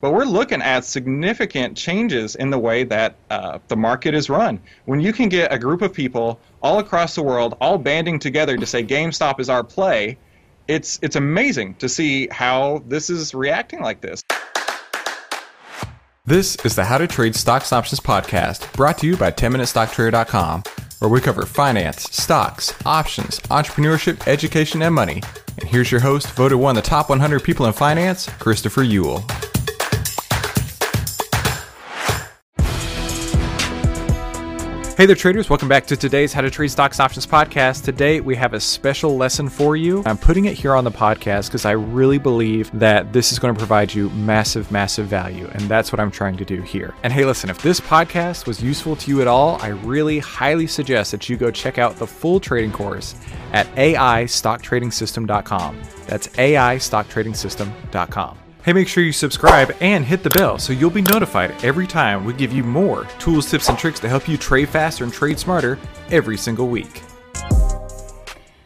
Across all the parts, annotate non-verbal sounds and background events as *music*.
But we're looking at significant changes in the way that uh, the market is run. When you can get a group of people all across the world all banding together to say GameStop is our play, it's it's amazing to see how this is reacting like this. This is the How to Trade Stocks Options podcast, brought to you by 10MinuteStockTrader.com, where we cover finance, stocks, options, entrepreneurship, education, and money. And here's your host, voted one of the top 100 people in finance, Christopher Uhl. Hey there, traders. Welcome back to today's How to Trade Stocks Options podcast. Today, we have a special lesson for you. I'm putting it here on the podcast because I really believe that this is going to provide you massive, massive value. And that's what I'm trying to do here. And hey, listen, if this podcast was useful to you at all, I really highly suggest that you go check out the full trading course at AIStockTradingSystem.com. That's AIStockTradingSystem.com. Hey, make sure you subscribe and hit the bell so you'll be notified every time we give you more tools, tips, and tricks to help you trade faster and trade smarter every single week.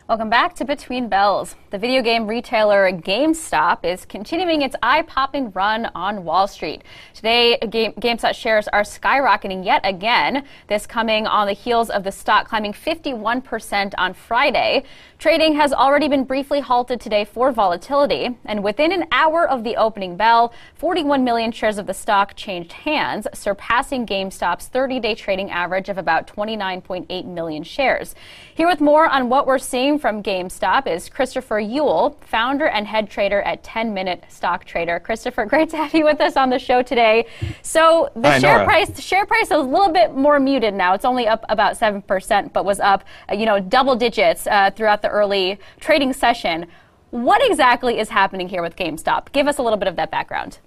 Welcome back to Between Bells. The video game retailer GameStop is continuing its eye popping run on Wall Street. Today, Game, GameStop shares are skyrocketing yet again, this coming on the heels of the stock climbing 51% on Friday. Trading has already been briefly halted today for volatility, and within an hour of the opening bell, 41 million shares of the stock changed hands, surpassing GameStop's 30 day trading average of about 29.8 million shares. Here with more on what we're seeing from GameStop is Christopher Uhl, founder and head trader at 10 Minute Stock Trader. Christopher, *laughs* great to have you with us on the show today. So the Hi, share Nora. price, the share price is a little bit more muted now. It's only up about 7%, but was up, uh, you know, double digits uh, throughout the early trading session. What exactly is happening here with GameStop? Give us a little bit of that background.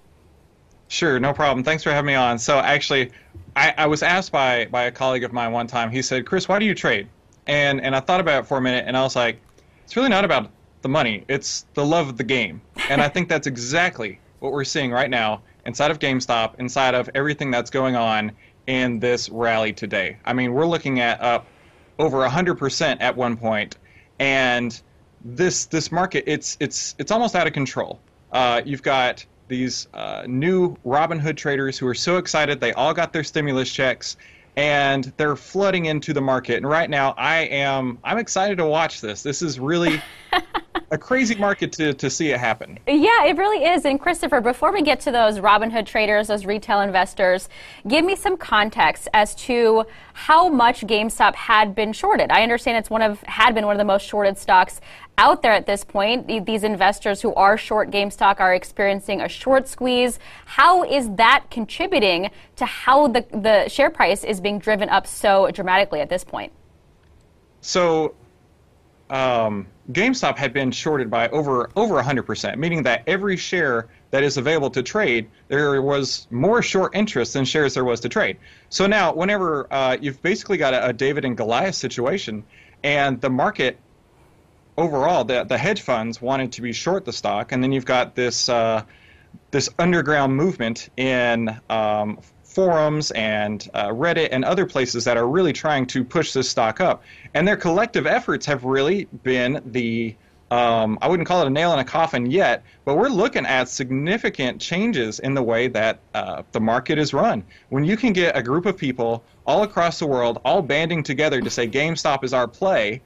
Sure, no problem. Thanks for having me on. So actually, I, I was asked by by a colleague of mine one time. He said, "Chris, why do you trade?" And and I thought about it for a minute, and I was like, "It's really not about the money. It's the love of the game." And I think that's *laughs* exactly what we're seeing right now inside of GameStop, inside of everything that's going on in this rally today. I mean, we're looking at up over 100% at one point, and this this market it's it's it's almost out of control. Uh, you've got these uh, new Robinhood traders who are so excited they all got their stimulus checks and they're flooding into the market. And right now, I am I'm excited to watch this. This is really *laughs* a crazy market to to see it happen. Yeah, it really is. And Christopher, before we get to those Robinhood traders, those retail investors, give me some context as to how much GameStop had been shorted. I understand it's one of had been one of the most shorted stocks out there at this point. These investors who are short GameStop are experiencing a short squeeze. How is that contributing to how the the share price is being driven up so dramatically at this point? So, um, GameStop had been shorted by over over 100%, meaning that every share that is available to trade, there was more short interest than shares there was to trade. So now, whenever uh, you've basically got a, a David and Goliath situation, and the market overall, the the hedge funds wanted to be short the stock, and then you've got this uh, this underground movement in um, forums and uh, Reddit and other places that are really trying to push this stock up. And their collective efforts have really been the um, I wouldn't call it a nail in a coffin yet, but we're looking at significant changes in the way that uh, the market is run. When you can get a group of people all across the world all banding together to say GameStop is our play,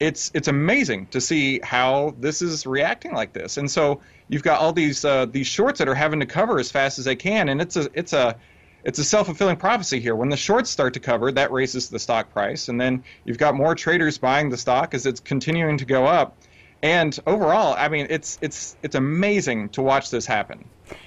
it's it's amazing to see how this is reacting like this. And so you've got all these uh, these shorts that are having to cover as fast as they can, and it's a it's a it's a self-fulfilling prophecy here. When the shorts start to cover, that raises the stock price, and then you've got more traders buying the stock as it's continuing to go up. And overall, I mean, it's it's it's amazing to watch this happen.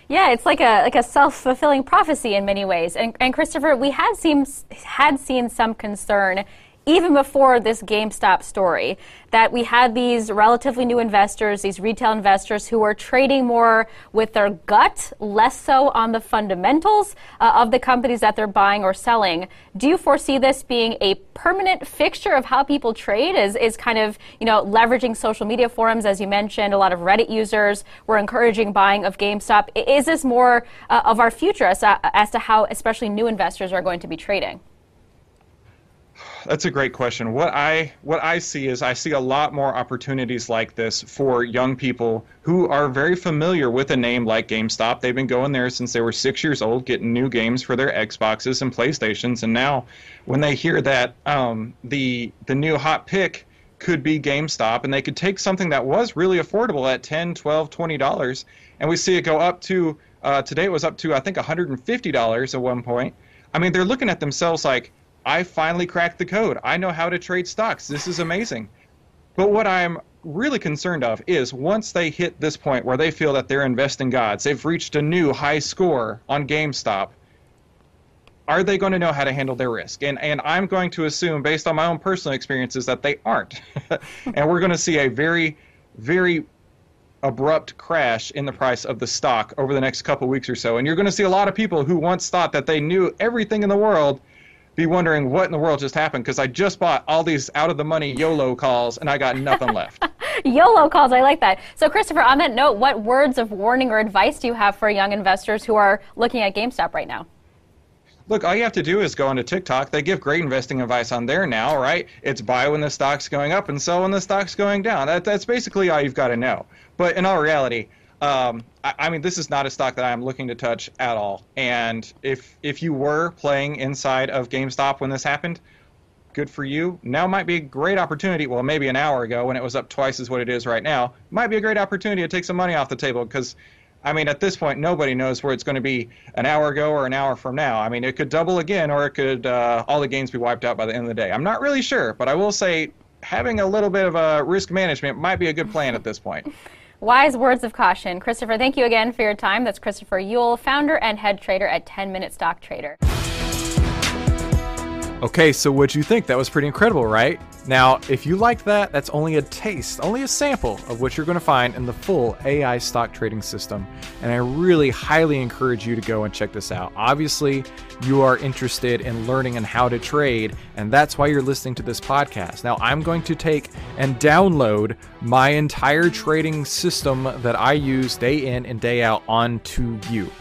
Yeah, it's like a like a self fulfilling prophecy in many ways. And, and Christopher, we had seen had seen some concern even before this GameStop story, that we had these relatively new investors, these retail investors who were trading more with their gut, less so on the fundamentals uh, of the companies that they're buying or selling. Do you foresee this being a permanent fixture of how people trade? Is is kind of you know leveraging social media forums, as you mentioned, a lot of Reddit users were encouraging buying of GameStop. Is this more uh, of our future as, uh, as to how especially new investors are going to be trading? That's a great question. What I what I see is I see a lot more opportunities like this for young people who are very familiar with a name like GameStop. They've been going there since they were six years old, getting new games for their Xboxes and PlayStations, and now when they hear that um, the the new hot pick could be GameStop, and they could take something that was really affordable at 10 12 20 dollars, and we see it go up to uh, today it was up to I think 150 dollars at one point. I mean, they're looking at themselves like I finally cracked the code. I know how to trade stocks. This is amazing. But what I'm really concerned of is once they hit this point where they feel that they're investing gods, they've reached a new high score on GameStop, are they going to know how to handle their risk? And and I'm going to assume based on my own personal experiences that they aren't. *laughs* and we're going to see a very very abrupt crash in the price of the stock over the next couple weeks or so. And you're going to see a lot of people who once thought that they knew everything in the world be wondering what in the world just happened because I just bought all these out of the money YOLO calls and I got nothing left. *laughs* YOLO calls, I like that. So, Christopher, on that note, what words of warning or advice do you have for young investors who are looking at GameStop right now? Look, all you have to do is go onto TikTok. They give great investing advice on there now, right? It's buy when the stock's going up and sell when the stock's going down. That, that's basically all you've got to know. But in all reality, um, I, I, mean, this is not a stock that I'm looking to touch at all. And if if you were playing inside of GameStop when this happened, good for you. Now might be a great opportunity. Well, maybe an hour ago when it was up twice as what it is right now, might be a great opportunity to take some money off the table because. I mean, at this point, nobody knows where it's going to be an hour ago or an hour from now. I mean, it could double again, or it could uh, all the gains be wiped out by the end of the day. I'm not really sure, but I will say having a little bit of a risk management might be a good plan at this point. *laughs* Wise words of caution. Christopher, thank you again for your time. That's Christopher Uhl, founder and head trader at 10 Minute Stock Trader. Okay, so what'd you think? That was pretty incredible, right? Now, if you like that, that's only a taste, only a sample of what you're going to find in the full AI stock trading system. And I really highly encourage you to go and check this out. Obviously, you are interested in learning and how to trade, and that's why you're listening to this podcast. Now, I'm going to take and download my entire trading system that I use day in and day out onto you.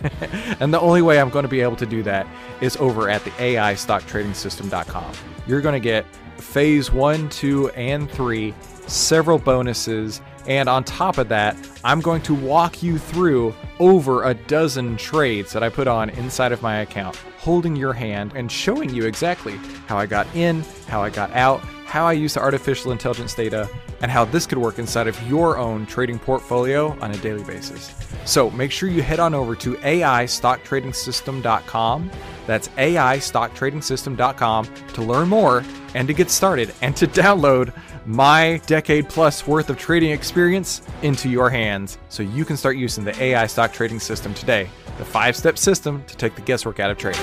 *laughs* and the only way I'm going to be able to do that is over at the AIStockTradingSystem.com. You're going to get phase one, two, and three, several bonuses, and on top of that, I'm going to walk you through over a dozen trades that I put on inside of my account, holding your hand and showing you exactly how I got in, how I got out, how I use the artificial intelligence data, and how this could work inside of your own trading portfolio on a daily basis. So make sure you head on over to AIStockTradingSystem.com. That's AIStockTradingSystem.com to learn more and to get started and to download my decade plus worth of trading experience into your hands so you can start using the AI stock trading system today, the five step system to take the guesswork out of trading.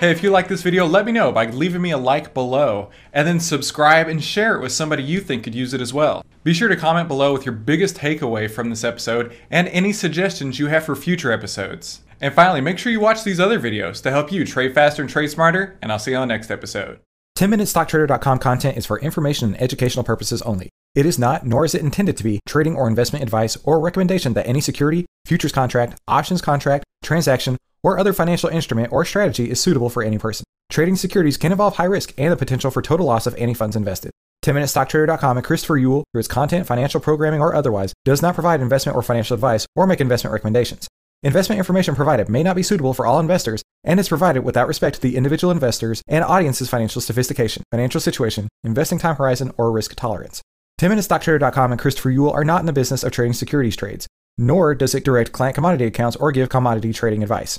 Hey, if you like this video, let me know by leaving me a like below, and then subscribe and share it with somebody you think could use it as well. Be sure to comment below with your biggest takeaway from this episode and any suggestions you have for future episodes. And finally, make sure you watch these other videos to help you trade faster and trade smarter, and I'll see you on the next episode. 10MinuteStockTrader.com content is for information and educational purposes only. It is not, nor is it intended to be, trading or investment advice or recommendation that any security, futures contract, options contract, transaction, or other financial instrument or strategy is suitable for any person. Trading securities can involve high risk and the potential for total loss of any funds invested. 10MinuteStockTrader.com and Christopher Uhl, through its content, financial programming, or otherwise, does not provide investment or financial advice or make investment recommendations. Investment information provided may not be suitable for all investors and is provided without respect to the individual investors and audience's financial sophistication, financial situation, investing time horizon, or risk tolerance. 10MinuteStockTrader.com and Christopher Uhl are not in the business of trading securities trades, nor does it direct client commodity accounts or give commodity trading advice